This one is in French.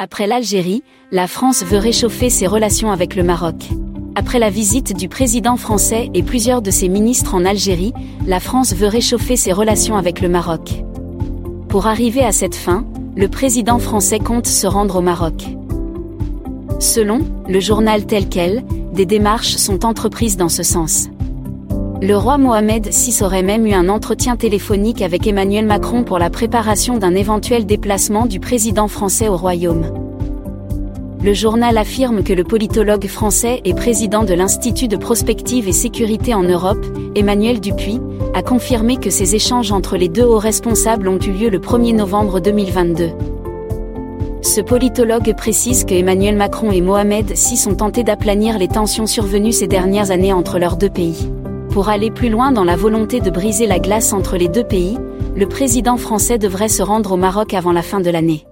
Après l'Algérie, la France veut réchauffer ses relations avec le Maroc. Après la visite du président français et plusieurs de ses ministres en Algérie, la France veut réchauffer ses relations avec le Maroc. Pour arriver à cette fin, le président français compte se rendre au Maroc. Selon le journal tel quel, des démarches sont entreprises dans ce sens. Le roi Mohamed VI aurait même eu un entretien téléphonique avec Emmanuel Macron pour la préparation d'un éventuel déplacement du président français au royaume. Le journal affirme que le politologue français et président de l'Institut de prospective et sécurité en Europe, Emmanuel Dupuis, a confirmé que ces échanges entre les deux hauts responsables ont eu lieu le 1er novembre 2022. Ce politologue précise que Emmanuel Macron et Mohamed VI sont tentés d'aplanir les tensions survenues ces dernières années entre leurs deux pays. Pour aller plus loin dans la volonté de briser la glace entre les deux pays, le président français devrait se rendre au Maroc avant la fin de l'année.